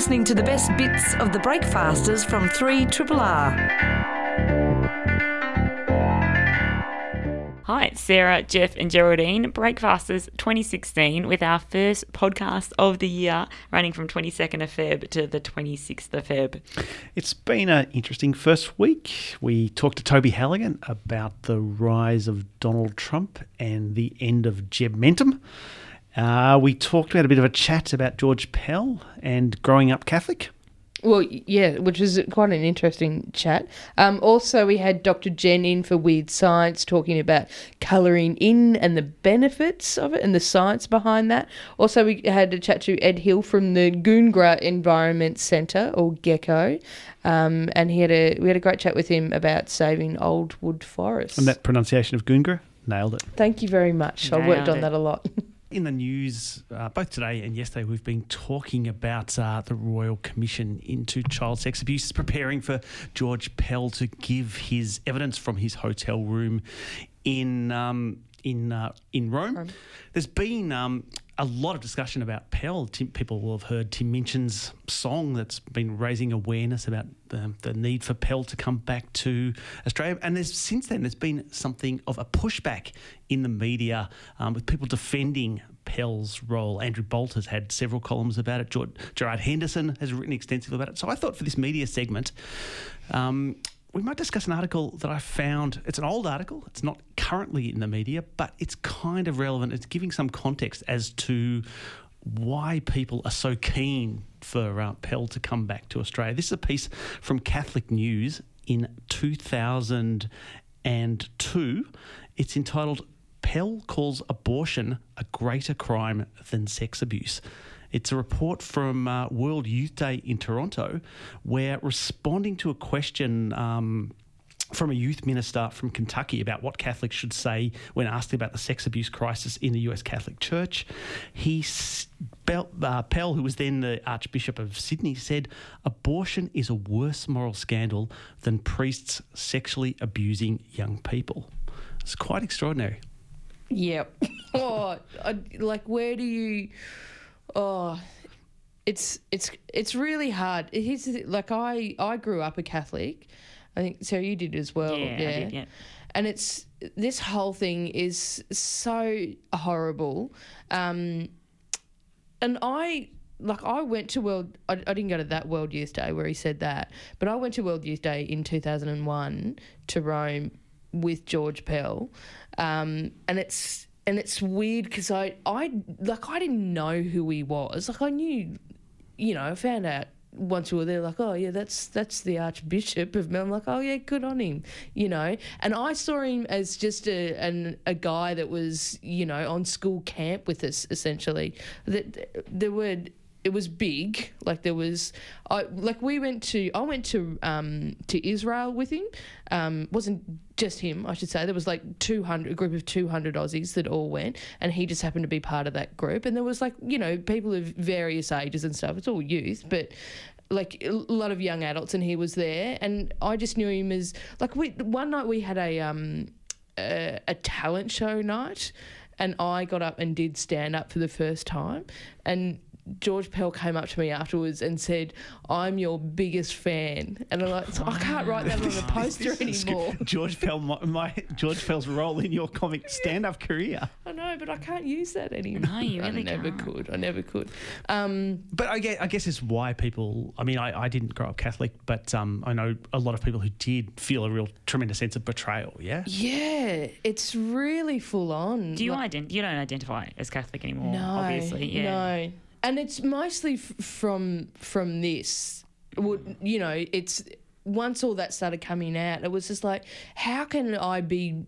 listening to the best bits of the Breakfasters from 3 Triple R. Hi, it's Sarah, Jeff, and Geraldine, Breakfasters 2016, with our first podcast of the year, running from 22nd of Feb to the 26th of Feb. It's been an interesting first week. We talked to Toby Halligan about the rise of Donald Trump and the end of Jebmentum. Uh, we talked about a bit of a chat about George Pell and growing up Catholic. Well, yeah, which was quite an interesting chat. Um, also, we had Dr. Jen in for Weird Science talking about colouring in and the benefits of it and the science behind that. Also, we had a chat to Ed Hill from the Goongerah Environment Centre, or GECO, um, and he had a we had a great chat with him about saving old wood forests. And that pronunciation of Goongerah, nailed it. Thank you very much. I worked on it. that a lot. In the news, uh, both today and yesterday, we've been talking about uh, the Royal Commission into child sex abuse, preparing for George Pell to give his evidence from his hotel room in um, in uh, in Rome. There's been um, a lot of discussion about Pell. Tim, people will have heard Tim Minchin's song that's been raising awareness about the, the need for Pell to come back to Australia. And since then there's been something of a pushback in the media um, with people defending Pell's role. Andrew Bolt has had several columns about it. Gerard, Gerard Henderson has written extensively about it. So I thought for this media segment. Um, we might discuss an article that I found. It's an old article. It's not currently in the media, but it's kind of relevant. It's giving some context as to why people are so keen for uh, Pell to come back to Australia. This is a piece from Catholic News in 2002. It's entitled Pell Calls Abortion a Greater Crime Than Sex Abuse. It's a report from uh, World Youth Day in Toronto, where responding to a question um, from a youth minister from Kentucky about what Catholics should say when asked about the sex abuse crisis in the US Catholic Church, he uh, Pell, who was then the Archbishop of Sydney, said abortion is a worse moral scandal than priests sexually abusing young people. It's quite extraordinary. Yep. oh, I, like where do you? Oh, it's it's it's really hard. Here's like I I grew up a Catholic. I think so. You did as well. Yeah, I did, yeah. And it's this whole thing is so horrible. Um, and I like I went to World. I, I didn't go to that World Youth Day where he said that, but I went to World Youth Day in two thousand and one to Rome with George Pell, um, and it's and it's weird because I I like I didn't know who he was. Like I knew, you know, I found out once we were there, like, oh yeah, that's that's the Archbishop of Melbourne. I'm like, oh yeah, good on him, you know. And I saw him as just a an, a guy that was, you know, on school camp with us essentially. That there were it was big. Like there was, I like we went to I went to um to Israel with him. Um, wasn't just him, I should say. There was like two hundred a group of two hundred Aussies that all went, and he just happened to be part of that group. And there was like you know people of various ages and stuff. It's all youth, but like a lot of young adults, and he was there. And I just knew him as like we one night we had a um a, a talent show night, and I got up and did stand up for the first time, and George Pell came up to me afterwards and said, "I'm your biggest fan," and I'm like, "I can't write that on a poster anymore." George Pell, my, my George Pell's role in your comic stand-up career. I know, but I can't use that anymore. No, you really I never can't. could. I never could. Um, But I guess, I guess it's why people. I mean, I, I didn't grow up Catholic, but um, I know a lot of people who did feel a real tremendous sense of betrayal. Yeah. yeah, it's really full on. Do you, Like- ident- you don't identify as Catholic anymore, No, obviously. Yeah. no, and it's mostly f- from from this. Would you know? It's once all that started coming out, it was just like, how can I be?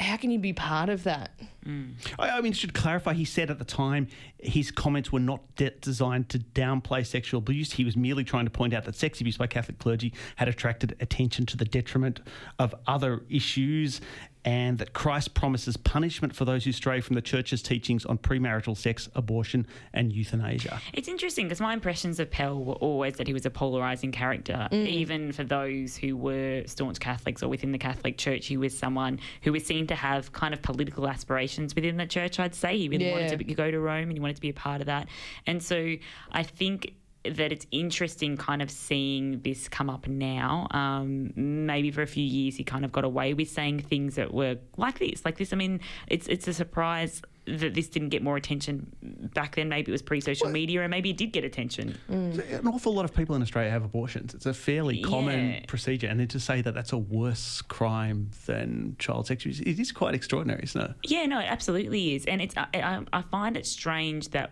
How can you be part of that? Mm. I, I mean, should clarify. He said at the time his comments were not de- designed to downplay sexual abuse. He was merely trying to point out that sex abuse by Catholic clergy had attracted attention to the detriment of other issues, and that Christ promises punishment for those who stray from the church's teachings on premarital sex, abortion, and euthanasia. It's interesting because my impressions of Pell were always that he was a polarizing character. Mm. Even for those who were staunch Catholics or within the Catholic Church, he was someone who was seen to have kind of political aspirations within the church, I'd say. He really Yeah. wanted to go to Rome and he wanted to be a part of that. And so I think that it's interesting kind of seeing this come up now. Um, maybe for a few years he kind of got away with saying things that were like this, like this. I mean, it's it's a surprise that this didn't get more attention back then. Maybe it was pre-social media, and maybe it did get attention. An awful lot of people in Australia have abortions. It's a fairly common Yeah. procedure, and then to say that that's a worse crime than child sex abuse, it is quite extraordinary, isn't it? Yeah, no, it absolutely is, and it's I, I, I find it strange that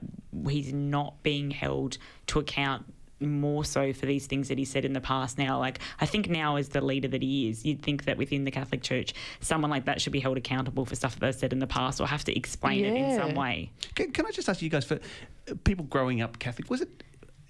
he's not being held to account more so for these things that he said in the past now. Like i think now as the leader that he is. You'd think that within the catholic church someone like that should be held accountable for stuff that they've said in the past or have to explain it in some way. Can, can I just ask you guys for people growing up Catholic? Was it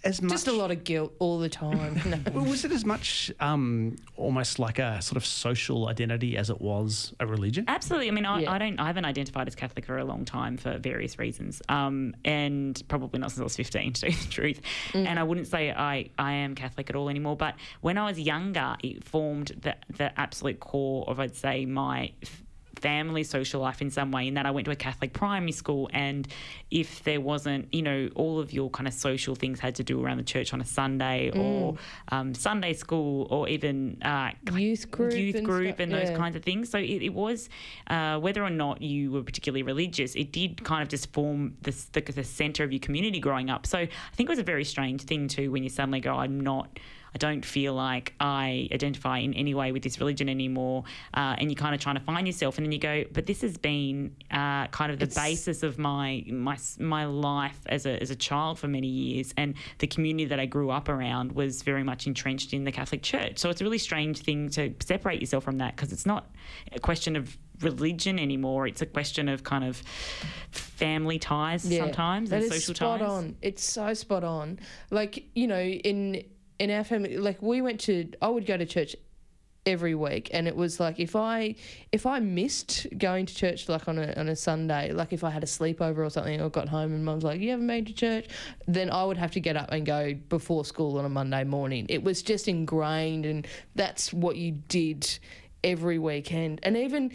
as much? Just a lot of guilt all the time. No. Well, was it as much um, almost like a sort of social identity as it was a religion? Absolutely. I mean, I, Yeah. I don't. I haven't identified as Catholic for a long time for various reasons, um, and probably not since I was fifteen, to tell you the truth. And I wouldn't say I, I am Catholic at all anymore. But when I was younger, it formed the the absolute core of I'd say my f- family social life in some way in that I went to a Catholic primary school and if there wasn't you know all of your kind of social things had to do around the church on a Sunday or um, Sunday school or even uh, Youth group youth and group and those yeah. kinds of things. So it, it was uh, whether or not you were particularly religious, it did kind of just form the, the, the center of your community growing up. So I think it was a very strange thing too when you suddenly go, I'm not. I don't feel like I identify in any way with this religion anymore, uh, and you're kind of trying to find yourself, and then you go, but this has been uh, kind of the It's- basis of my my my life as a as a child for many years, and the community that I grew up around was very much entrenched in the Catholic Church. So it's a really strange thing to separate yourself from that because it's not a question of religion anymore. It's a question of kind of family ties sometimes that and social spot ties. on. It's so spot on. Like you know, in in our family, like we went to, I would go to church every week, and it was like if I if I missed going to church like on a on a Sunday, like if I had a sleepover or something, or got home and mum's like, "You haven't been to church," then I would have to get up and go before school on a Monday morning. It was just ingrained, and that's what you did every weekend, and even.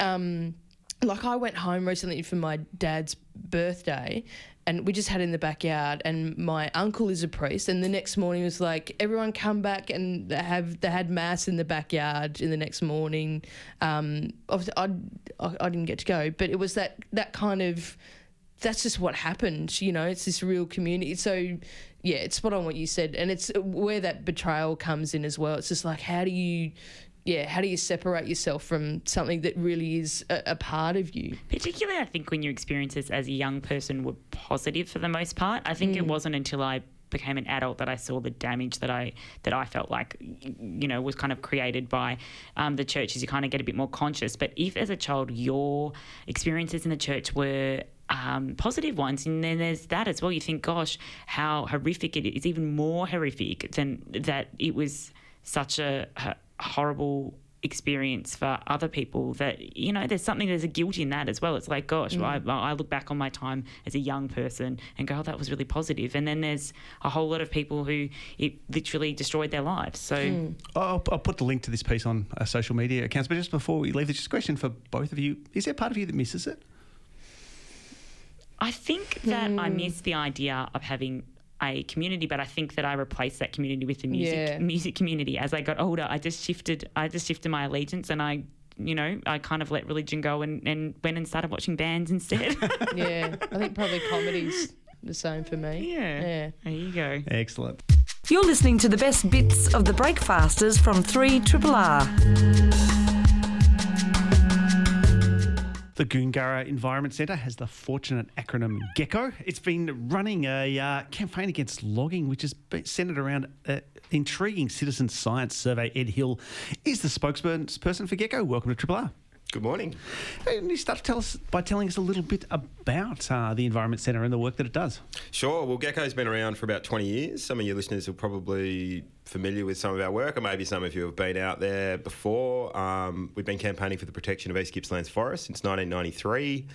Um, like I went home recently for my dad's birthday and we just had in the backyard and my uncle is a priest and the next morning was like everyone come back and have they had mass in the backyard in the next morning. Um I, I I didn't get to go but it was that that kind of that's just what happened you know it's this real community. So yeah it's spot on what you said and it's where that betrayal comes in as well. It's just like how do you yeah how do you separate yourself from something that really is a, a part of you Particularly, I think when your experiences as a young person were positive for the most part. I think it wasn't until I became an adult that I saw the damage that I that I felt like you know was kind of created by um, the church as you kind of get a bit more conscious. But if as a child your experiences in the church were um, positive ones, and then there's that as well. You think, gosh, how horrific it is, even more horrific than that. It was such a, a horrible experience for other people that you know there's something there's a guilt in that as well it's like gosh mm. I, I look back on my time as a young person and go oh, that was really positive and then there's a whole lot of people who it literally destroyed their lives so hmm. I'll, I'll put the link to this piece on our social media accounts. But just before we leave, there's just a question for both of you. Is there part of you that misses it? I think that I hmm. miss the idea of having a community, but I think that I replaced that community with the music Yeah. music community. As I got older, I just shifted. I just shifted my allegiance, and I, you know, I kind of let religion go and, and went and started watching bands instead. yeah i think probably comedy's the same for me yeah. yeah There you go. Excellent. You're listening to the best bits of the Breakfasters from 3 Triple R. The Goongerah Environment Centre has the fortunate acronym GECO. It's been running a uh, campaign against logging, which is centred around an intriguing citizen science survey. Ed Hill is the spokesperson person for GECO. Welcome to Triple R. Good morning. Can you start to tell us by telling us a little bit about uh, the Environment Centre and the work that it does? Sure. Well, GECO's been around for about 20 years. Some of your listeners will probably familiar with some of our work, or maybe some of you have been out there before. Um, we've been campaigning for the protection of East Gippsland's forest since 1993.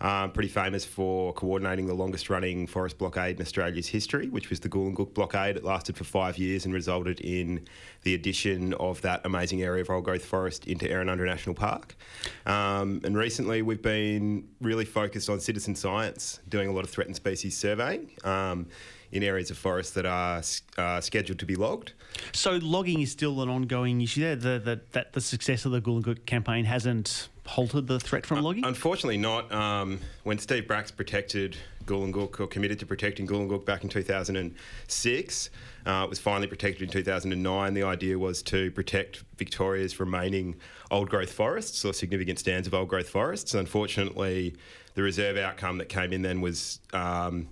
Um, pretty famous for coordinating the longest running forest blockade in Australia's history, which was the Goolengook blockade. It lasted for five years and resulted in the addition of that amazing area of old growth forest into Errinundra National Park. Um, and recently, we've been really focused on citizen science, doing a lot of threatened species surveying. Um, in areas of forest that are uh, scheduled to be logged. So logging is still an ongoing issue there. The, the, that the success of the Goolengook campaign hasn't halted the threat from logging. Unfortunately, not. Um, when Steve Bracks protected Goolengook or committed to protecting Goolengook back in 2006, uh, it was finally protected in 2009. The idea was to protect Victoria's remaining old growth forests or significant stands of old growth forests. Unfortunately, the reserve outcome that came in then was. Um,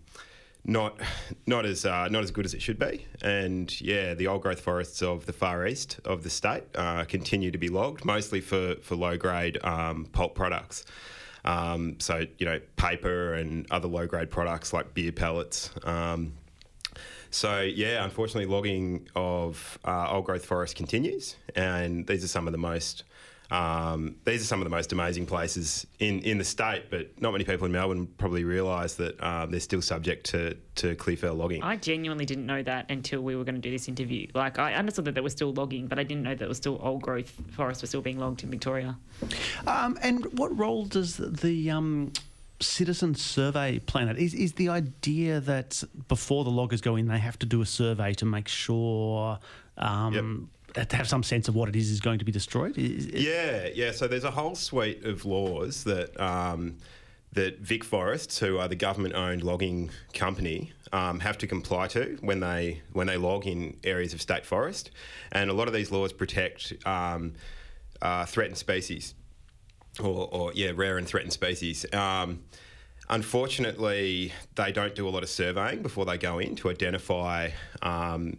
not not as uh, not as good as it should be. And yeah, the old growth forests of the far east of the state uh, continue to be logged, mostly for for low grade um, pulp products. Um, so you know, paper and other low grade products like beer pellets. Um, so yeah, unfortunately, logging of uh, old growth forest continues, and these are some of the most um, these are some of the most amazing places in, in the state, but not many people in Melbourne probably realise that um, they're still subject to, to clear fell logging. I genuinely didn't know that until we were going to do this interview. Like, I understood that there was still logging, but I didn't know that it was still old growth forests were still being logged in Victoria. Um, and what role does the um, citizen survey plan it? Is, is the idea that before the loggers go in, they have to do a survey to make sure um, to have some sense of what it is is going to be destroyed? Is, yeah, yeah. So there's a whole suite of laws that um, that VicForests, who are the government-owned logging company, um, have to comply to when they when they log in areas of state forest, and a lot of these laws protect um, uh, threatened species, or, or, yeah, rare and threatened species. Um, unfortunately, they don't do a lot of surveying before they go in to identify um,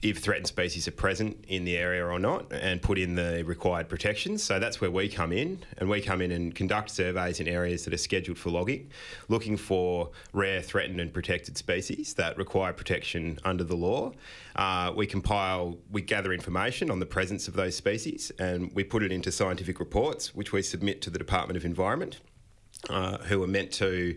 if threatened species are present in the area or not and put in the required protections. So that's where we come in, and we come in and conduct surveys in areas that are scheduled for logging, looking for rare, threatened, and protected species that require protection under the law. Uh, we compile, we gather information on the presence of those species, and we put it into scientific reports, which we submit to the Department of Environment, uh, who are meant to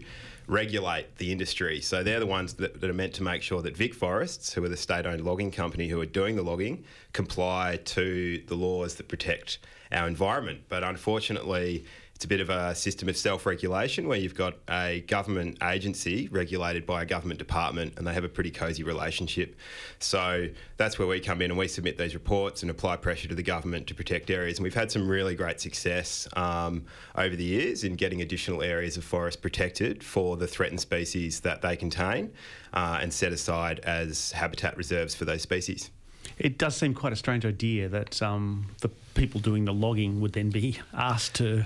regulate the industry. So they're the ones that, that, are meant to make sure that VicForests, who are the state owned logging company who are doing the logging, comply to the laws that protect our environment. But unfortunately, it's a bit of a system of self regulation where you've got a government agency regulated by a government department and they have a pretty cosy relationship. So that's where we come in and we submit these reports and apply pressure to the government to protect areas. And we've had some really great success um, over the years in getting additional areas of forest protected for the threatened species that they contain uh, and set aside as habitat reserves for those species. It does seem quite a strange idea that um, the people doing the logging would then be asked to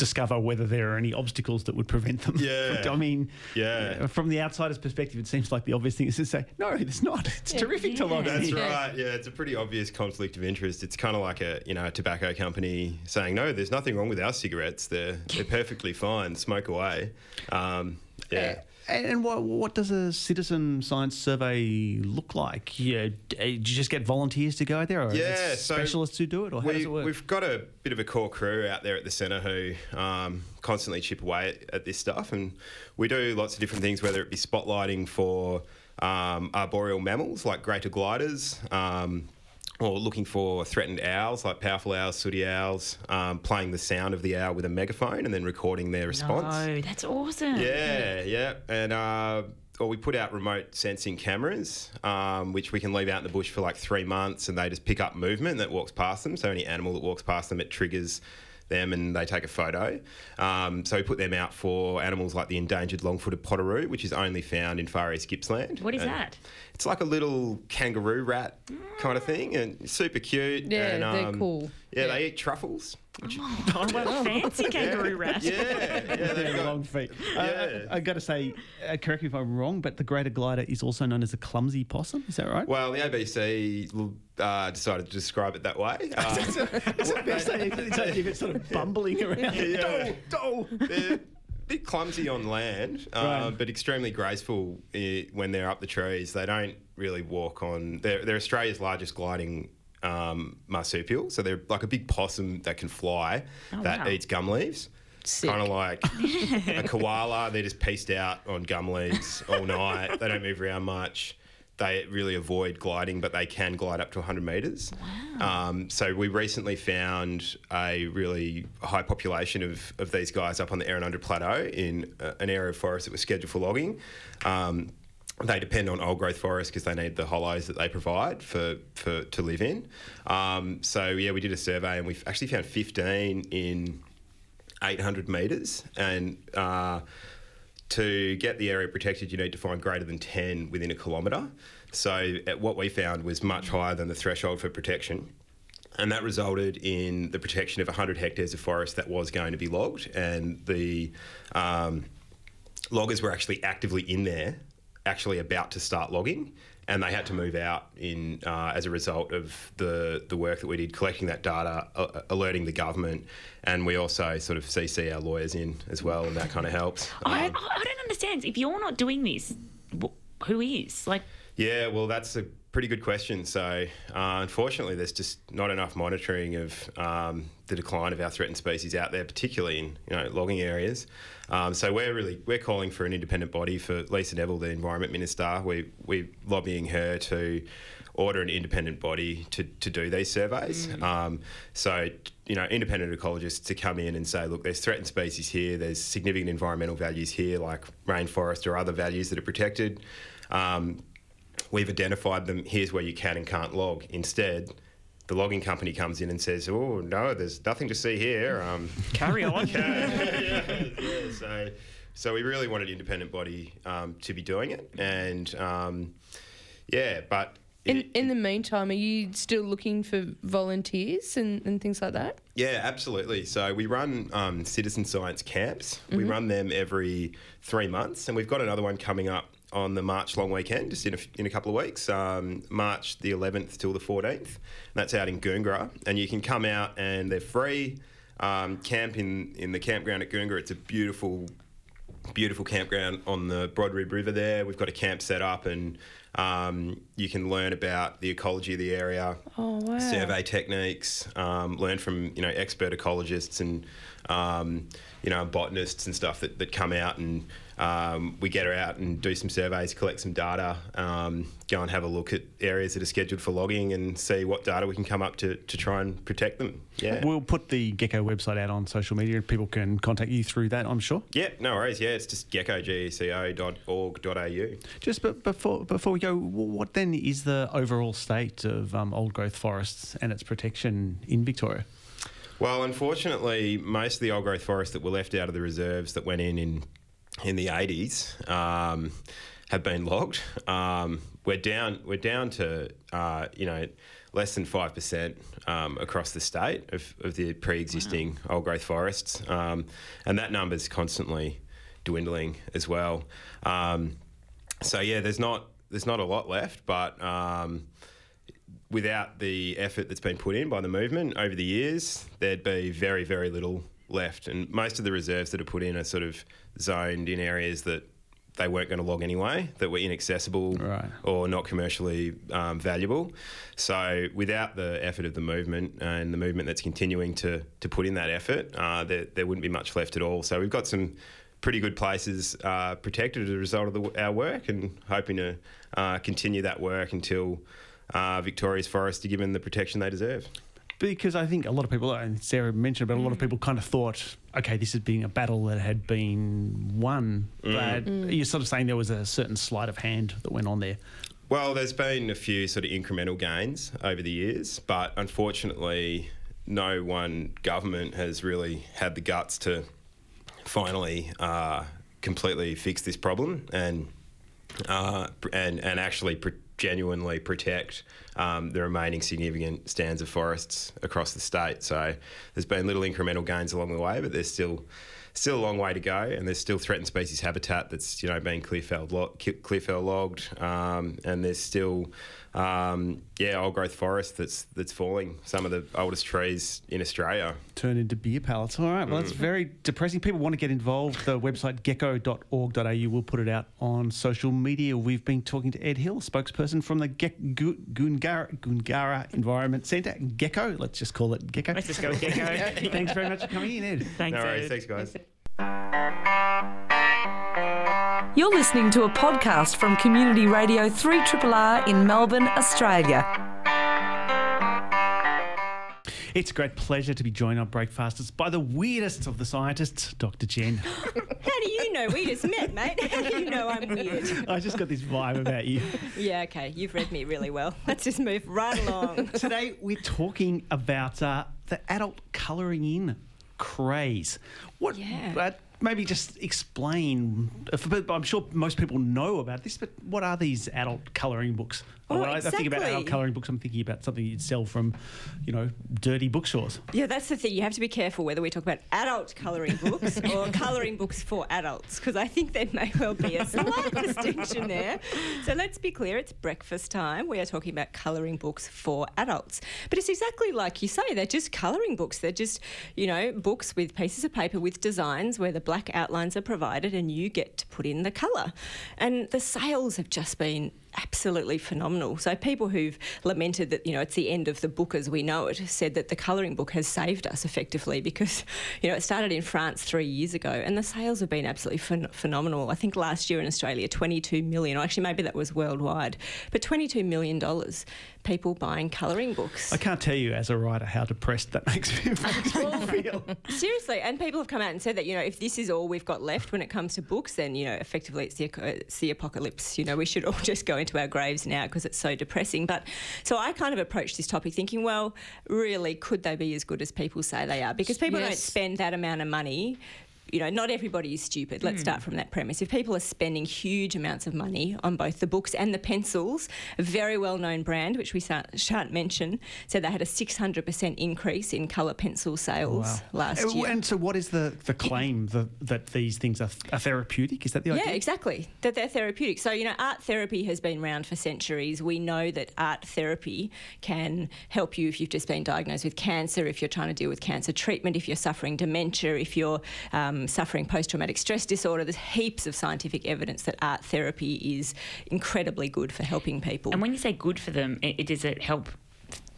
discover whether there are any obstacles that would prevent them. Yeah. I mean, yeah. From the outsider's perspective, it seems like the obvious thing is to say, no, it's not. It's yeah, terrific yeah. to log. That's right. Yeah, it's a pretty obvious conflict of interest. It's kind of like a you know a tobacco company saying, no, there's nothing wrong with our cigarettes. They're they're perfectly fine. Smoke away. Um, yeah. And what, what does a citizen science survey look like? Yeah, do you just get volunteers to go out there, or yeah, specialists who do it, or how we, does it work? We've got a bit of a core crew out there at the centre who um, constantly chip away at, at, this stuff, and we do lots of different things, whether it be spotlighting for um, arboreal mammals like greater gliders. Um, or looking for threatened owls like powerful owls, sooty owls, um, playing the sound of the owl with a megaphone and then recording their response. No, that's awesome. Yeah, yeah. And uh, or we put out remote sensing cameras, um, which we can leave out in the bush for like three months and they just pick up movement that walks past them. So any animal that walks past them, it triggers them and they take a photo. Um, so we put them out for animals like the endangered long-footed potoroo, which is only found in Far East Gippsland. What is and that? It's like a little kangaroo rat kind of thing, and super cute. Yeah, and, um, they're cool. Yeah, yeah, they eat truffles. Which, oh, well, fancy kangaroo rat. Yeah, yeah, they got long feet. Uh, yeah. I, I got to say, uh, correct me if I'm wrong, but the greater glider is also known as a clumsy possum. Is that right? Well, the ABC uh, decided to describe it that way. Uh, is it best it's sort of bumbling around? Yeah. Dole, dole bit clumsy on land, uh, right. but extremely graceful when they're up the trees. They don't really walk on. They're, they're Australia's largest gliding um, marsupial, so they're like a big possum that can fly oh, that wow. eats gum leaves. Kind of like a koala. They're just pieced out on gum leaves all night. They don't move around much they really avoid gliding, but they can glide up to 100 metres. Wow. Um, so we recently found a really high population of, of these guys up on the Errinundra Plateau in uh, an area of forest that was scheduled for logging. Um, they depend on old growth forests because they need the hollows that they provide for, for to live in. Um, so yeah, we did a survey and we actually found 15 in 800 metres, and uh, to get the area protected, you need to find greater than 10 within a kilometre. So at what we found was much higher than the threshold for protection. And that resulted in the protection of 100 hectares of forest that was going to be logged, and the um, loggers were actually actively in there, actually about to start logging, and they had to move out in uh, as a result of the the work that we did collecting that data, uh, alerting the government, and we also sort of CC our lawyers in as well, and that kind of helps. I, Um, I don't understand. If you're not doing this, wh- who is? Like, Yeah, well, that's a pretty good question. So, uh, unfortunately, there's just not enough monitoring of um, the decline of our threatened species out there, particularly in you know logging areas. Um, so we're really we're calling for an independent body for Lisa Neville, the Environment Minister. We we lobbying her to order an independent body to, to do these surveys. Um, so, you know, independent ecologists to come in and say, look, there's threatened species here, there's significant environmental values here, like rainforest or other values that are protected. Um, we've identified them. Here's where you can and can't log. Instead, the logging company comes in and says, "Oh no, there's nothing to see here." Um, carry on. yeah, yeah, so, so we really wanted an independent body um, to be doing it, and um, yeah, but In it- in the meantime, are you still looking for volunteers and, and things like that? Yeah, absolutely. So we run um, citizen science camps. We run them every three months, and we've got another one coming up on the March long weekend, just in a, in a couple of weeks, um, March the 11th till the 14th. And that's out in Goongerah, and you can come out and they're free. Um, camp in, in the campground at Goongerah. It's a beautiful beautiful campground on the Brodribb River there. We've got a camp set up and um, you can learn about the ecology of the area, Oh wow! survey techniques, um, learn from you know expert ecologists and um, you know botanists and stuff that, that come out and um, we get her out and do some surveys, collect some data, um, go and have a look at areas that are scheduled for logging and see what data we can come up to, to try and protect them. Yeah. We'll put the GECO website out on social media. People can contact you through that, I'm sure. yeah, no worries. Yeah, it's just geco.org.au. Just but before before we go, what then is the overall state of um, old growth forests and its protection in Victoria? Well, unfortunately, most of the old growth forests that were left out of the reserves that went in in, in the 80s um, have been logged. Um, we're down. We're down to uh, you know less than five percent um, across the state of, of the pre-existing old growth forests, um, and that number is constantly dwindling as well. Um, so yeah, there's not there's not a lot left, but um, without the effort that's been put in by the movement over the years, there'd be very, very little left. And most of the reserves that are put in are sort of zoned in areas that they weren't going to log anyway, that were inaccessible Right. or not commercially um, valuable. So without the effort of the movement and the movement that's continuing to, to put in that effort, uh, there, there wouldn't be much left at all. So we've got some pretty good places uh, protected as a result of the, our work and hoping to uh, continue that work until uh, Victoria's forests are given the protection they deserve. Because I think a lot of people, and Sarah mentioned, but a lot of people kind of thought, okay, this has been a battle that had been won. But you're sort of saying there was a certain sleight of hand that went on there. Well, there's been a few sort of incremental gains over the years, but unfortunately, no one government has really had the guts to finally uh, completely fix this problem and uh, and and actually pr- genuinely protect um, the remaining significant stands of forests across the state. So there's been little incremental gains along the way, but there's still still a long way to go, and there's still threatened species habitat that's you know being clear felled, clear logged, um, and there's still um, yeah old growth forest that's that's falling. Some of the oldest trees in Australia. Turn into beer pallets. All right. Well, that's very depressing. People want to get involved. The website geco.org.au will put it out on social media. We've been talking to Ed Hill, spokesperson from the Ge- Gu- Goongerah, Goongerah Environment Centre. GECO, let's just call it GECO. Let's just go with GECO. Thanks very much for coming in, Ed. Thanks, No worries, Ed. thanks guys. You're listening to a podcast from Community Radio 3RRR in Melbourne, Australia. It's a great pleasure to be joined on Breakfasters by the weirdest of the scientists, Dr. Jen. How do you know? We just met, mate. How do you know I'm weird? I just got this vibe about you. Yeah, okay. You've read me really well. Let's just move right along. Today we're talking about uh, the adult colouring in craze. What? Yeah. Uh, maybe just explain. I'm sure most people know about this, but what are these adult colouring books? Oh, when I, I think about adult colouring books, I'm thinking about something you'd sell from, you know, dirty bookstores. Yeah, that's the thing. You have to be careful whether we talk about adult colouring books or colouring books for adults, because I think there may well be a slight distinction there. So let's be clear it's breakfast time. We are talking about colouring books for adults. But it's exactly like you say, they're just colouring books. They're just, you know, books with pieces of paper with designs where the black outlines are provided and you get to put in the colour. And the sales have just been absolutely phenomenal. So people who've lamented that you know it's the end of the book as we know it said that the colouring book has saved us effectively because you know it started in France three years ago and the sales have been absolutely phen- phenomenal. I think last year in Australia 22 million, or actually maybe that was worldwide, but 22 million dollars people buying colouring books. I can't tell you as a writer how depressed that makes me, makes me feel. Seriously, and people have come out and said that you know if this is all we've got left when it comes to books, then you know effectively it's the, it's the apocalypse. You know we should all just go into our graves now because it's so depressing. But so I kind of approached this topic thinking, well, really, could they be as good as people say they are? Because people don't spend that amount of money. You know, not everybody is stupid. Let's start from that premise. If people are spending huge amounts of money on both the books and the pencils, a very well known brand, which we shan't shan't mention, said they had a 600% increase in colour pencil sales last Uh, year. And so, what is the, the claim that, that these things are, are therapeutic? Is that the idea? Yeah, exactly. That they're therapeutic. So, you know, art therapy has been around for centuries. We know that art therapy can help you if you've just been diagnosed with cancer, if you're trying to deal with cancer treatment, if you're suffering dementia, if you're um, suffering post traumatic stress disorder. There's heaps of scientific evidence that art therapy is incredibly good for helping people. And when you say good for them, it, it, does it help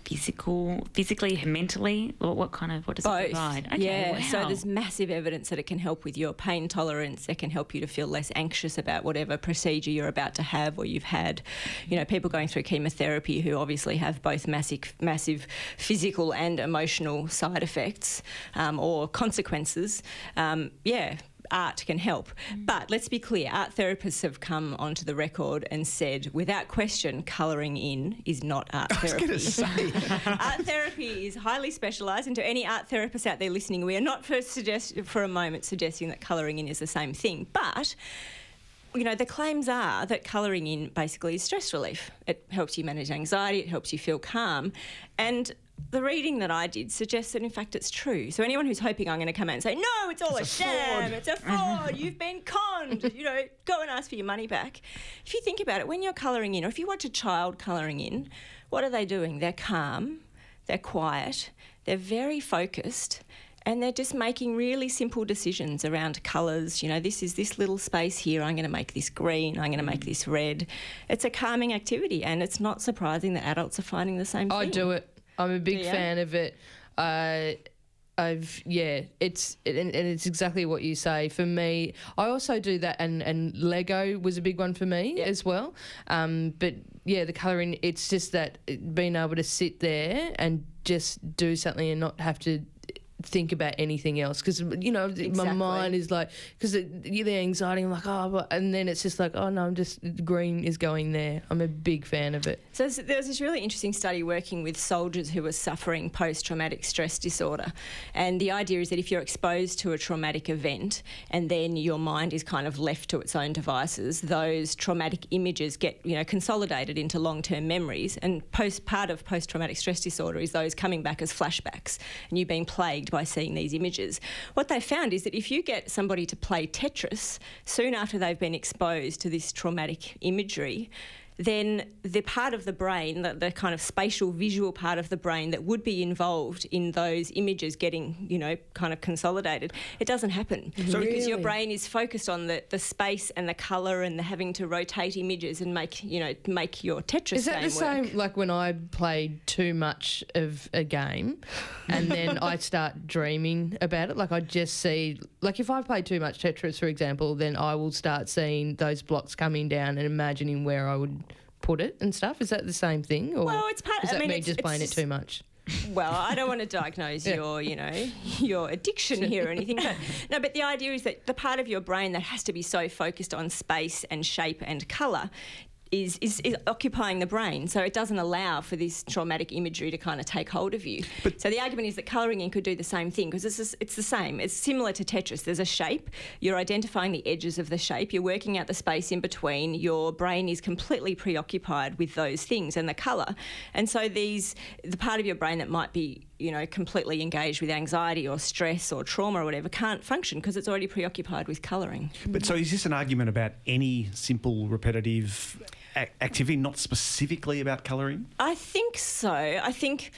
physical, physically, mentally? What, what kind of what does it Both. provide? yeah. wow. So there's massive evidence that it can help with your pain tolerance. It can help you to feel less anxious about whatever procedure you're about to have or you've had. You know, people going through chemotherapy who obviously have both massive, massive physical and emotional side effects um, or consequences. Um, yeah. Art can help. But let's be clear art therapists have come onto the record and said, without question, colouring in is not art therapy. art therapy is highly specialised, and to any art therapists out there listening, we are not for, suggest- for a moment suggesting that colouring in is the same thing, but. You know, the claims are that colouring in basically is stress relief. It helps you manage anxiety, it helps you feel calm. And the reading that I did suggests that, in fact, it's true. So, anyone who's hoping I'm going to come out and say, no, it's all a, sham, it's a mm-hmm. fraud, you've been conned, you know, go and ask for your money back. If you think about it, when you're colouring in, or if you watch a child colouring in, what are they doing? They're calm, they're quiet, they're very focused. And they're just making really simple decisions around colours. You know, this is this little space here. I'm going to make this green. I'm going to make mm. this red. It's a calming activity, and it's not surprising that adults are finding the same thing. I do it. I'm a big ya? fan of it. Uh, I've yeah, it's and, and it's exactly what you say. For me, I also do that, and and Lego was a big one for me Yeah. as well. Um, but yeah, the colouring, it's just that being able to sit there and just do something and not have to think about anything else. Because you know my mind is like because the anxiety I'm like oh but, and then it's just like oh no I'm just green is going there. I'm a big fan of it. So there's- there was this really interesting study working with soldiers who were suffering post-traumatic stress disorder, and the idea is that if you're exposed to a traumatic event and then your mind is kind of left to its own devices, those traumatic images get you know consolidated into long-term memories, and post part of post-traumatic stress disorder is those coming back as flashbacks, and you've been plagued by seeing these images. What they found is that if you get somebody to play Tetris soon after they've been exposed to this traumatic imagery, then the part of the brain, the, the kind of spatial visual part of the brain that would be involved in those images getting, you know, kind of consolidated, it doesn't happen. Mm-hmm. because your brain is focused on the, the space and the colour and the having to rotate images and make, you know, make your Tetris Is that the same like when I played too much of a game and then I start dreaming about it? Like I just see, like if I play too much Tetris, for example, then I will start seeing those blocks coming down and imagining where I would put it and stuff. Is that the same thing? Or Well, it's part- Is I that mean, me it's- just it's playing it too much? well, I don't want to diagnose your, you know, your addiction here or anything, but no, but the idea is that the part of your brain that has to be so focused on space and shape and colour is, is, is occupying the brain. So it doesn't allow for this traumatic imagery to kind of take hold of you. But- so the argument is that colouring in could do the same thing because it's, it's the same. It's similar to Tetris. There's a shape. You're identifying the edges of the shape. You're working out the space in between. Your brain is completely preoccupied with those things and the colour. And so these, the part of your brain that might be you know, completely engaged with anxiety or stress or trauma or whatever can't function because it's already preoccupied with colouring. But so is this an argument about any simple repetitive activity, not specifically about colouring? I think so. I think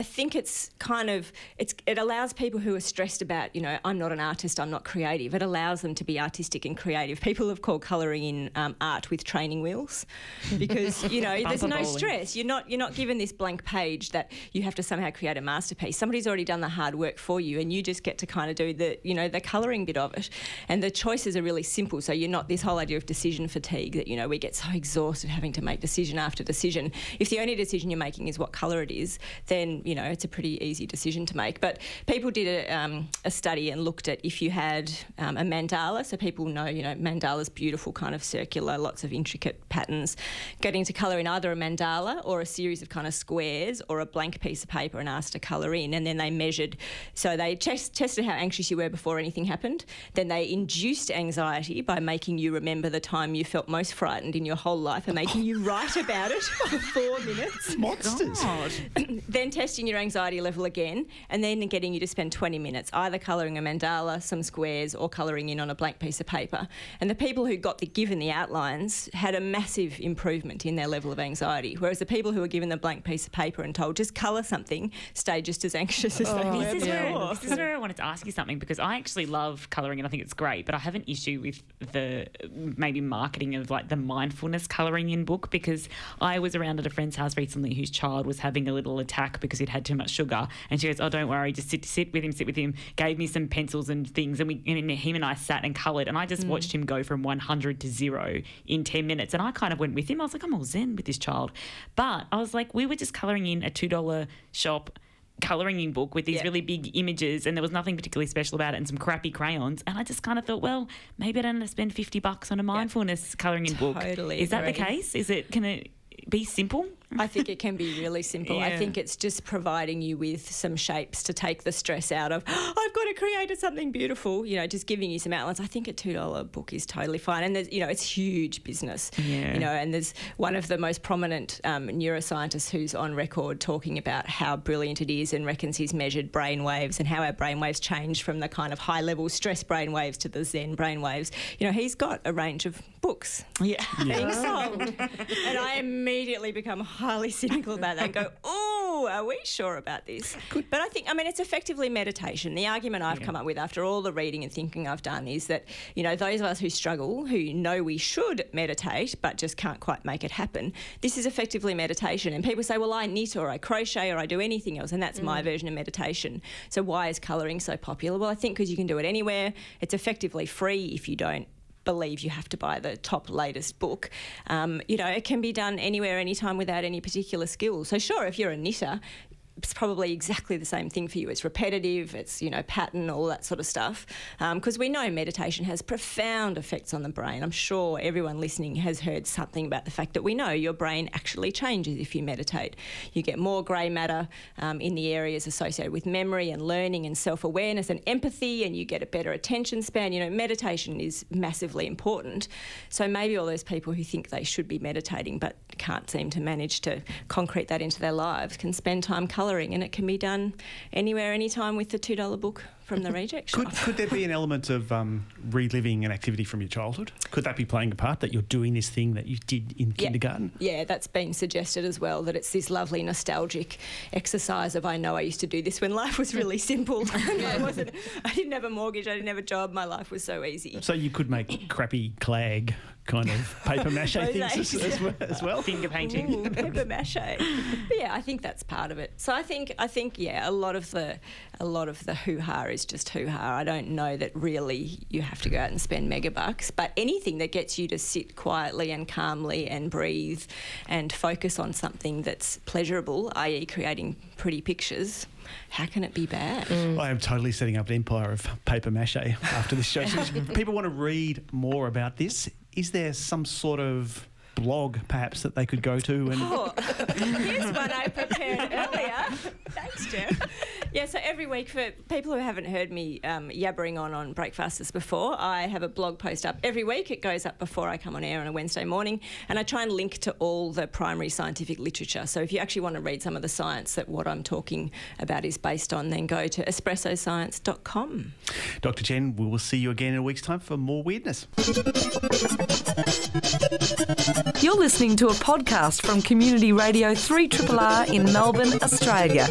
I think it's kind of it's it allows people who are stressed about you know I'm not an artist I'm not creative it allows them to be artistic and creative. People have called colouring in um, art with training wheels because you know there's no stress. You're not you're not given this blank page that you have to somehow create a masterpiece. Somebody's already done the hard work for you and you just get to kind of do the you know the colouring bit of it. And the choices are really simple so you're not this whole idea of decision fatigue that you know we get so exhausted having to make decision after decision. If the only decision you're making is what colour it is then you know it's a pretty easy decision to make. But people did a, um, a study and looked at if you had um, a mandala. So people know you know mandala's beautiful kind of circular lots of intricate patterns. Getting to colour in either a mandala or a series of kind of squares or a blank piece of paper and asked to colour in. And then they measured so they test, tested how anxious you were before anything happened. Then they induced anxiety by making you remember the time you felt most frightened in your whole life and making you write about it for four minutes. Monsters. then testing your anxiety level again, and then getting you to spend 20 minutes either colouring a mandala, some squares, or colouring in on a blank piece of paper. And the people who got the given the outlines had a massive improvement in their level of anxiety, whereas the people who were given the blank piece of paper and told just colour something stayed just as anxious as oh, they were This is, where, this is where I wanted to ask you something because I actually love colouring and I think it's great, but I have an issue with the maybe marketing of like the mindfulness colouring in book because I was around at a friend's house recently whose child was having a little attack because he'd had too much sugar, and she goes, "Oh, don't worry, just sit sit with him, sit with him." Gave me some pencils and things, and we and him and I sat and coloured, and I just mm. watched him go from 100 to zero in 10 minutes, and I kind of went with him. I was like, I'm all zen with this child, but I was like, we were just colouring in a two dollar shop colouring in book with these Yeah. really big images and there was nothing particularly special about it and some crappy crayons and I just kind of thought well maybe I don't want to spend 50 bucks on a mindfulness colouring in book. Totally is that the case? Is it can it be simple I think it can be really simple. I think it's just providing you with some shapes to take the stress out of, I've got to create something beautiful, you know, just giving you some outlines. I think a $2 book is totally fine. And there's, you know, it's huge business, Yeah. you know, and there's one of the most prominent um, neuroscientists who's on record talking about how brilliant it is and reckons he's measured brain waves and how our brain waves change from the kind of high level stress brain waves to the Zen brain waves. You know, he's got a range of books yeah being sold. and I immediately become highly cynical about that and go, oh, are we sure about this? But I think, I mean, it's effectively meditation. The argument I've come up with after all the reading and thinking I've done is that, you know, those of us who struggle, who know we should meditate but just can't quite make it happen, this is effectively meditation. And people say, well, I knit or I crochet or I do anything else, and that's my mm. version of meditation. So why is colouring so popular? Well, I think because you can do it anywhere. It's effectively free if you don't believe you have to buy the top latest book. Um, you know, it can be done anywhere, anytime without any particular skill. So, sure, if you're a knitter, it's probably exactly the same thing for you. It's repetitive, it's, you know, pattern, all that sort of stuff. Because we know meditation has profound effects on the brain. I'm sure everyone listening has heard something about the fact that we know your brain actually changes if you meditate. You get more grey matter um, in the areas associated with memory and learning and self awareness and empathy, and you get a better attention span. You know, meditation is massively important. So maybe all those people who think they should be meditating but can't seem to manage to concrete that into their lives can spend time colouring, and it can be done anywhere, anytime with the $2 book from the reject shop. Could, could there be an element of um, reliving an activity from your childhood? Could that be playing a part that you're doing this thing that you did in Yeah. kindergarten? Yeah, that's been suggested as well. That it's this lovely nostalgic exercise of I know I used to do this when life was really simple. I wasn't. I didn't have a mortgage. I didn't have a job. My life was so easy. So you could make crappy clag kind of paper mache things as, as, well, as well. finger painting Ooh, paper mache. But yeah, I think that's part of it. So I think I think yeah, a lot of the a lot of the hoo ha is is just hoo ha. I don't know that really you have to go out and spend mega bucks, but anything that gets you to sit quietly and calmly and breathe and focus on something that's pleasurable, i.e., creating pretty pictures, how can it be bad? I am totally setting up an empire of paper mache after this show. So people want to read more about this. Is there some sort of blog perhaps that they could go to and Oh, here's one I prepared earlier. Thanks, Jeff. Yeah, so every week for people who haven't heard me um, yabbering on on Breakfasters before, I have a blog post up every week. It goes up before I come on air on a Wednesday morning, and I try and link to all the primary scientific literature. So if you actually want to read some of the science that what I'm talking about is based on, then go to espressoscience.com. Dr. Jen, we will see you again in a week's time for more weirdness. You're listening to a podcast from Community Radio 3RR in Melbourne, Australia.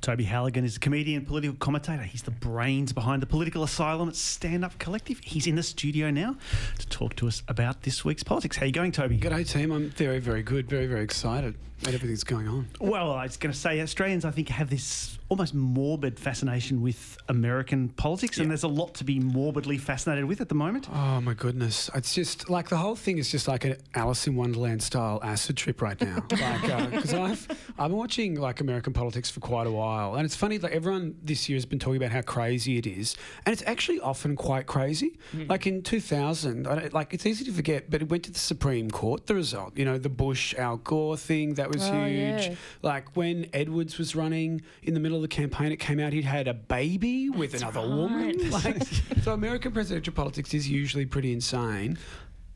Toby Halligan is a comedian, political commentator. He's the brains behind the Political Asylum at Stand Up Collective. He's in the studio now to talk to us about this week's politics. How are you going, Toby? G'day, team. I'm very, very good. Very, very excited at everything's going on. Well, I was going to say Australians, I think, have this almost morbid fascination with American politics, and there's a lot to be morbidly fascinated with at the moment. Oh my goodness! It's just like the whole thing is just like an Alice in Wonderland style acid trip right now. like uh, because I've I've been watching like American politics for quite a while, and it's funny like everyone this year has been talking about how crazy it is, and it's actually often quite crazy. Hmm. Like in 2000, I don't, like it's easy to forget, but it went to the Supreme Court. The result, you know, the Bush Al Gore thing that was Oh, huge. yeah. Like when Edwards was running in the middle of the campaign, it came out he'd had a baby with another woman. Like, so American presidential politics is usually pretty insane.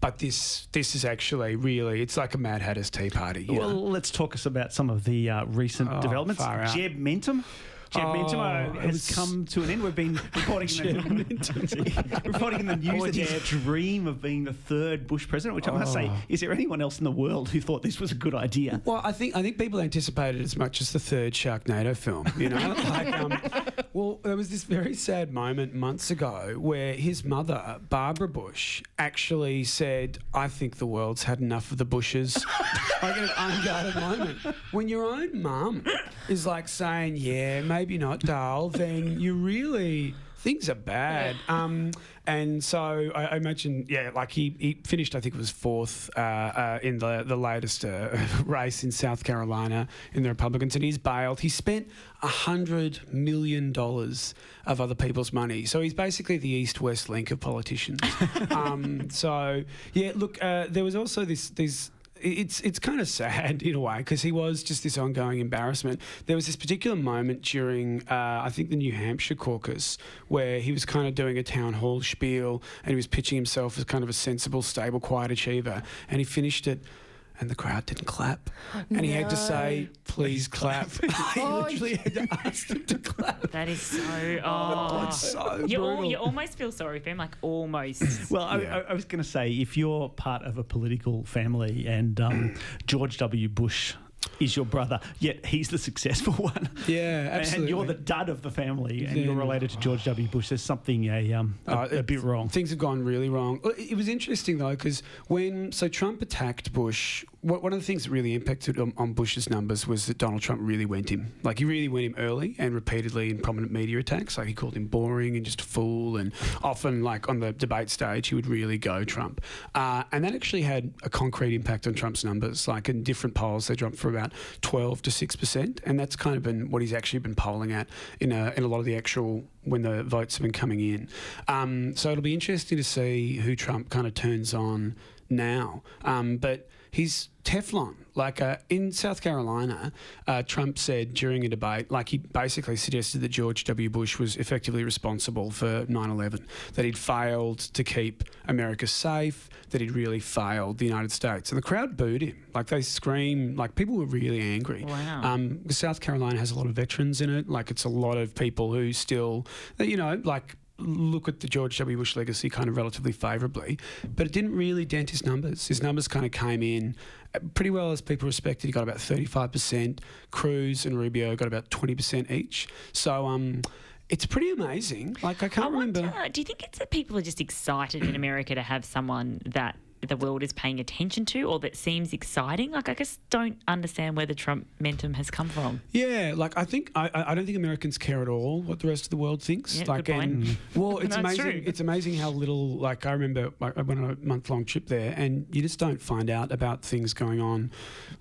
But this this is actually really it's like a Mad Hatter's Tea Party. Well, know? let's talk us about some of the uh, recent Oh, developments. far out. Jeb Mentum. Jeb Mentum uh, Oh, it has was- come to an end. We've been reporting in the, reporting in the news Poor that his dream of being the third Bush president, which I must say, is there anyone else in the world who thought this was a good idea? Well, I think I think people anticipated as much as the third Sharknado film. You know, like, um, well, there was this very sad moment months ago where his mother, Barbara Bush, actually said, "I think the world's had enough of the Bushes." like an unguarded moment when your own mum is like saying, "Yeah, maybe not, Dale," then you really things are bad. Um, and so I, I imagine, yeah, like he, he finished, I think it was fourth uh, uh, in the, the latest uh, race in South Carolina in the Republicans, and he's bailed. He spent a hundred million dollars of other people's money, so he's basically the east-west link of politicians. um, so yeah, look, uh, there was also this these it's it's kind of sad in a way because he was just this ongoing embarrassment. There was this particular moment during uh, I think the New Hampshire caucus where he was kind of doing a town hall spiel and he was pitching himself as kind of a sensible, stable, quiet achiever, and he finished it. And the crowd didn't clap, and he had to say, "Please clap." he literally had to ask them to clap. That is so. Oh, it's so you, al- brutal. you almost feel sorry for him, like almost. Well, I, Yeah. I, I was going to say, if you're part of a political family and um, George W. Bush is your brother, yet he's the successful one, Yeah, absolutely. and you're the dud of the family, and you're related to George W. Bush, there's something a, um, a, Uh, a bit wrong. Things have gone really wrong. It was interesting though because when so Trump attacked Bush, one of the things that really impacted on, on Bush's numbers was that Donald Trump really went him. Like he really went him early and repeatedly in prominent media attacks. Like he called him boring and just a fool, and often like on the debate stage he would really go Trump, uh, and that actually had a concrete impact on Trump's numbers. Like in different polls, they dropped for about twelve to six percent, and that's kind of been what he's actually been polling at in a, in a lot of the actual when the votes have been coming in. Um, so it'll be interesting to see who Trump kind of turns on now. Um, but he's Teflon. Like uh, in South Carolina, uh, Trump said during a debate, like he basically suggested that George W. Bush was effectively responsible for 9 11, that he'd failed to keep America safe, that he'd really failed the United States. And the crowd booed him. Like they screamed, like people were really angry. Wow. Um, South Carolina has a lot of veterans in it. Like it's a lot of people who still, you know, like look at the George W. Bush legacy kind of relatively favourably, but it didn't really dent his numbers. His numbers kind of came in uh, pretty well as people respected. He got about 35%. Cruz and Rubio got about 20% each. So, um, it's pretty amazing. Like I I can't remember. wonder, do you think it's that people are just excited in America to have someone that the world is paying attention to or that seems exciting? Like, I just don't understand where the Trump momentum has come from. Yeah, like I think I, I don't think Americans care at all what the rest of the world thinks. Yeah, like, good point. and well, it's No, amazing. true. It's amazing how little. Like I remember, I I went on a month long trip there, and you just don't find out about things going on,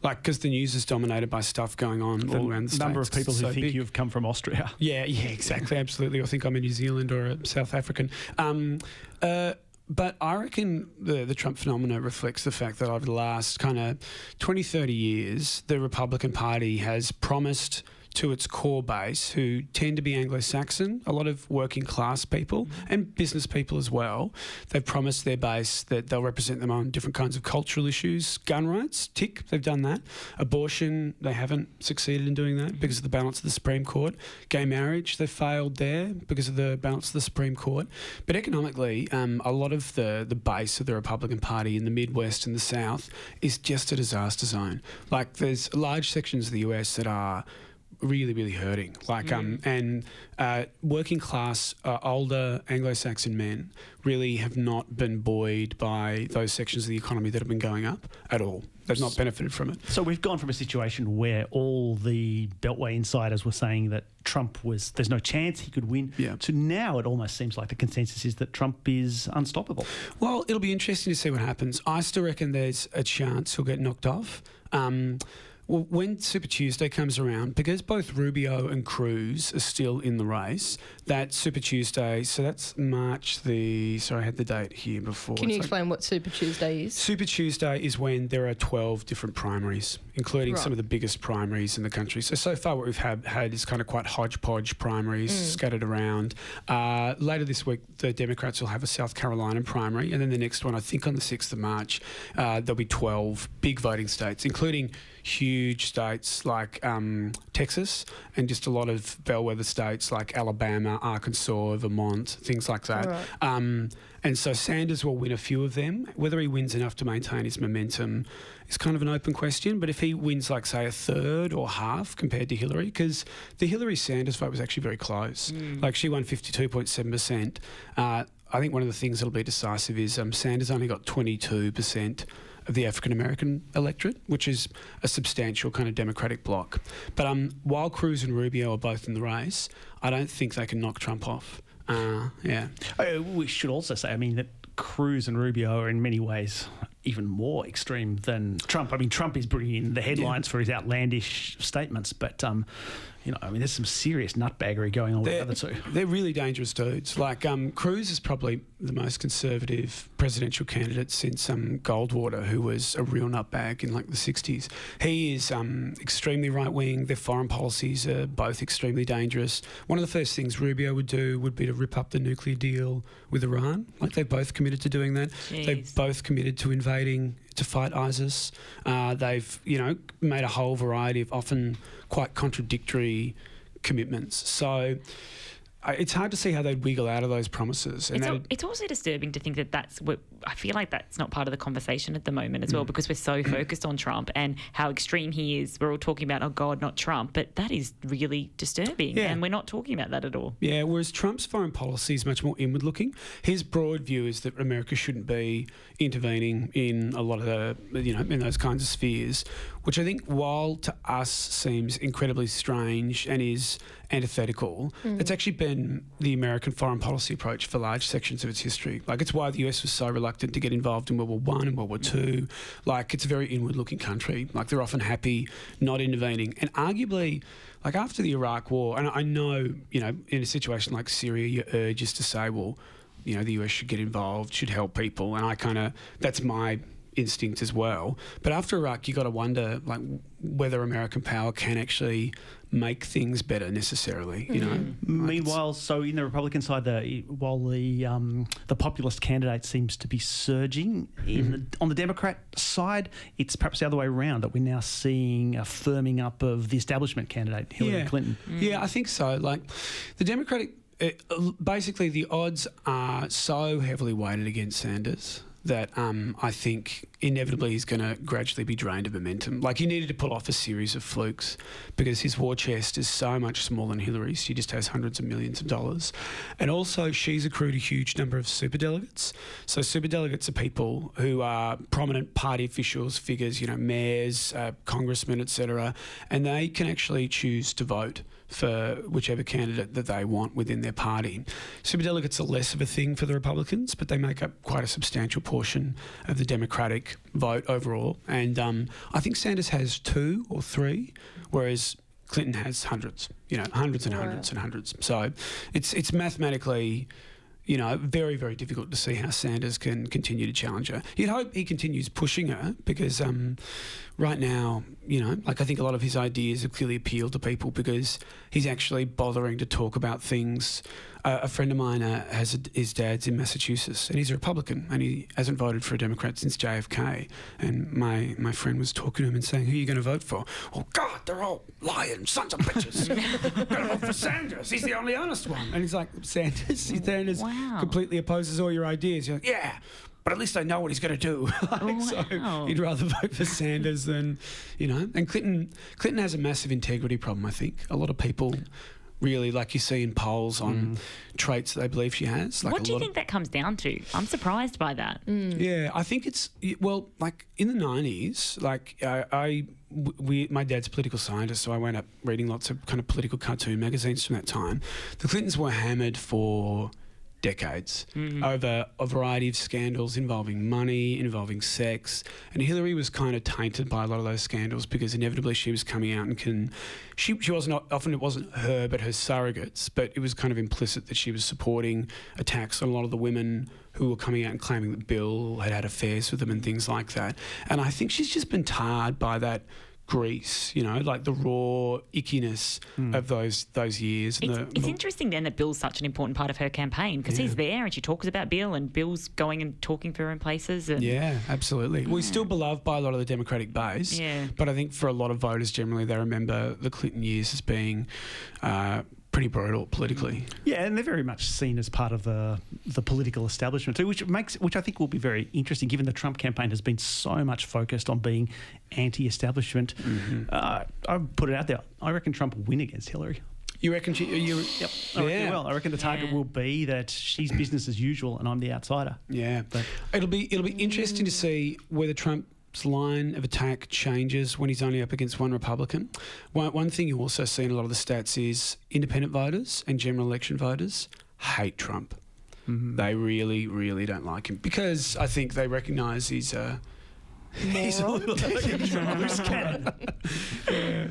like because the news is dominated by stuff going on The all around the number of people it's who so think big. you've come from Austria. Yeah, yeah, exactly, absolutely. I think I'm a New Zealand or a South African. Um, uh, but I reckon the, the Trump phenomena reflects the fact that over the last kind of 20, 30 years, the Republican Party has promised to its core base, who tend to be Anglo Saxon, a lot of working class people and business people as well. They've promised their base that they'll represent them on different kinds of cultural issues. Gun rights, tick, they've done that. Abortion, they haven't succeeded in doing that because of the balance of the Supreme Court. Gay marriage, they failed there because of the balance of the Supreme Court. But economically, um, a lot of the, the base of the Republican Party in the Midwest and the South is just a disaster zone. Like, there's large sections of the US that are really, really hurting. Like, um, and uh, working class, uh, older Anglo-Saxon men really have not been buoyed by those sections of the economy that have been going up at all. They've not benefited from it. So we've gone from a situation where all the Beltway insiders were saying that Trump was there's no chance he could win Yeah. to now it almost seems like the consensus is that Trump is unstoppable. Well, it'll be interesting to see what happens. I still reckon there's a chance he'll get knocked off. Um, well, when Super Tuesday comes around, because both Rubio and Cruz are still in the race, that Super Tuesday, so that's March the. Sorry, I had the date here before. Can you It's like- explain what Super Tuesday is? Super Tuesday is when there are 12 different primaries, including some of the biggest primaries in the country. So, so far, what we've had, had is kind of quite hodgepodge primaries scattered around. Uh, later this week, the Democrats will have a South Carolina primary. And then the next one, I think on the 6th of March, uh, there'll be 12 big voting states, including huge states like um, Texas and just a lot of bellwether states like Alabama, Arkansas, Vermont, things like that. Right. Um, and so Sanders will win a few of them. Whether he wins enough to maintain his momentum is kind of an open question. But if he wins, like, say, a third or half compared to Hillary, because the Hillary Sanders vote was actually very close. Like, she won 52.7%. Uh, I think one of the things that'll be decisive is um, Sanders only got 22% of the African American electorate, which is a substantial kind of Democratic bloc. But um, while Cruz and Rubio are both in the race, I don't think they can knock Trump off. Uh, yeah. Uh, we should also say, I mean, that Cruz and Rubio are in many ways even more extreme than Trump. I mean, Trump is bringing in the headlines for his outlandish statements, but um, you know, I mean, there's some serious nutbaggery going on with the They're, other two. they're really dangerous dudes. Like um, Cruz is probably the most conservative presidential candidate since um, Goldwater, who was a real nutbag in like the 60s. He is um, extremely right wing. Their foreign policies are both extremely dangerous. One of the first things Rubio would do would be to rip up the nuclear deal with Iran. Like they both committed to doing that. They Jeez. both committed to invading to fight ISIS. Uh, they've you know made a whole variety of often quite contradictory commitments. So it's hard to see how they'd wiggle out of those promises. And It's, al- it's also disturbing to think that that's what I feel like that's not part of the conversation at the moment as Mm. well because we're so focused on Trump and how extreme he is. We're all talking about, oh God, not Trump, but that is really disturbing, Yeah. and we're not talking about that at all. Yeah, whereas Trump's foreign policy is much more inward looking. His broad view is that America shouldn't be intervening in a lot of the, you know, in those kinds of spheres, which I think, while to us seems incredibly strange and is antithetical, mm. it's actually been the American foreign policy approach for large sections of its history. Like, it's why the US was so reluctant to get involved in World War One and World War Two. Like, it's a very inward looking country. Like, they're often happy not intervening. And arguably, like after the Iraq War, and I know, you know, in a situation like Syria, your urge is to say, well, you know, the US should get involved, should help people, and I kind of that's my instinct as well. But after Iraq, you got to wonder like whether American power can actually make things better necessarily. You know. Like, it's- Meanwhile, so in the Republican side, the, while the um, the populist candidate seems to be surging, in the, on the Democrat side, it's perhaps the other way around that we're now seeing a firming up of the establishment candidate, Hillary yeah. Clinton. Yeah, I think so. Like the Democratic, uh, basically, the odds are so heavily weighted against Sanders that um, I think inevitably is going to gradually be drained of momentum. Like he needed to pull off a series of flukes because his war chest is so much smaller than Hillary's. She just has hundreds of millions of dollars. And also, she's accrued a huge number of superdelegates. So, superdelegates are people who are prominent party officials, figures, you know, mayors, uh, congressmen, etc. And they can actually choose to vote for whichever candidate that they want within their party. Superdelegates are less of a thing for the Republicans, but they make up quite a substantial portion of the Democratic vote overall. And um, I think Sanders has two or three, whereas Clinton has hundreds, you know, hundreds and hundreds and hundreds. So it's it's mathematically you know, very, very difficult to see how Sanders can continue to challenge her. You'd hope he continues pushing her because um, right now, you know, like I think a lot of his ideas have clearly appealed to people because he's actually bothering to talk about things. Uh, a friend of mine uh, has a, his dad's in Massachusetts and he's a Republican and he hasn't voted for a Democrat since JFK. And my, my friend was talking to him and saying, Who are you going to vote for? Oh, God, they're all lying sons of bitches. Going to vote for Sanders. He's the only honest one. And he's like, Sanders? Sanders Wow. completely opposes all your ideas. You're like, Yeah. But at least I know what he's going to do. like, oh, So Wow. he'd rather vote for Sanders than, you know. And Clinton, Clinton has a massive integrity problem. I think a lot of people really, like you see in polls on mm. traits that they believe she has. Like what do you lot of- think that comes down to? I'm surprised by that. Mm. yeah, I think it's well, like in the nineties, like I, we, my dad's a political scientist, so I wound up reading lots of kind of political cartoon magazines from that time. The Clintons were hammered for decades mm-hmm. over a variety of scandals involving money, involving sex, and Hillary was kind of tainted by a lot of those scandals because inevitably she was coming out and can, she she wasn't often it wasn't her but her surrogates, but it was kind of implicit that she was supporting attacks on a lot of the women who were coming out and claiming that Bill had had affairs with them and things like that. And I think she's just been tarred by that grease, you know, like the raw ickiness of those those years. It's, the, it's interesting then that Bill's such an important part of her campaign because he's there and she talks about Bill and Bill's going and talking for her in places. And Yeah, absolutely. Well, he's still beloved by a lot of the Democratic base. Yeah. But I think for a lot of voters generally, they remember the Clinton years as being uh, pretty brutal politically. Yeah, and they're very much seen as part of the the political establishment too, which makes which I think will be very interesting, given the Trump campaign has been so much focused on being anti-establishment. Uh, I put it out there. I reckon Trump will win against Hillary. You reckon she? You, Yep, I Yeah. he will. I reckon the target Yeah. will be that she's business as usual and I'm the outsider. Yeah, But- it'll be it'll be interesting to see whether Trump's line of attack changes when he's only up against one Republican. One, one thing you also see in a lot of the stats is independent voters and general election voters hate Trump. They really, really don't like him because I think they recognise he's a he's a little He's a loose cannon.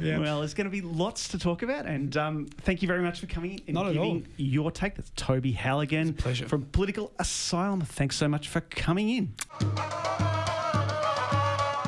Well, there's going to be lots to talk about, and um, thank you very much for coming in and Not giving your take. That's Toby Halligan pleasure. from Political Asylum. Thanks so much for coming in.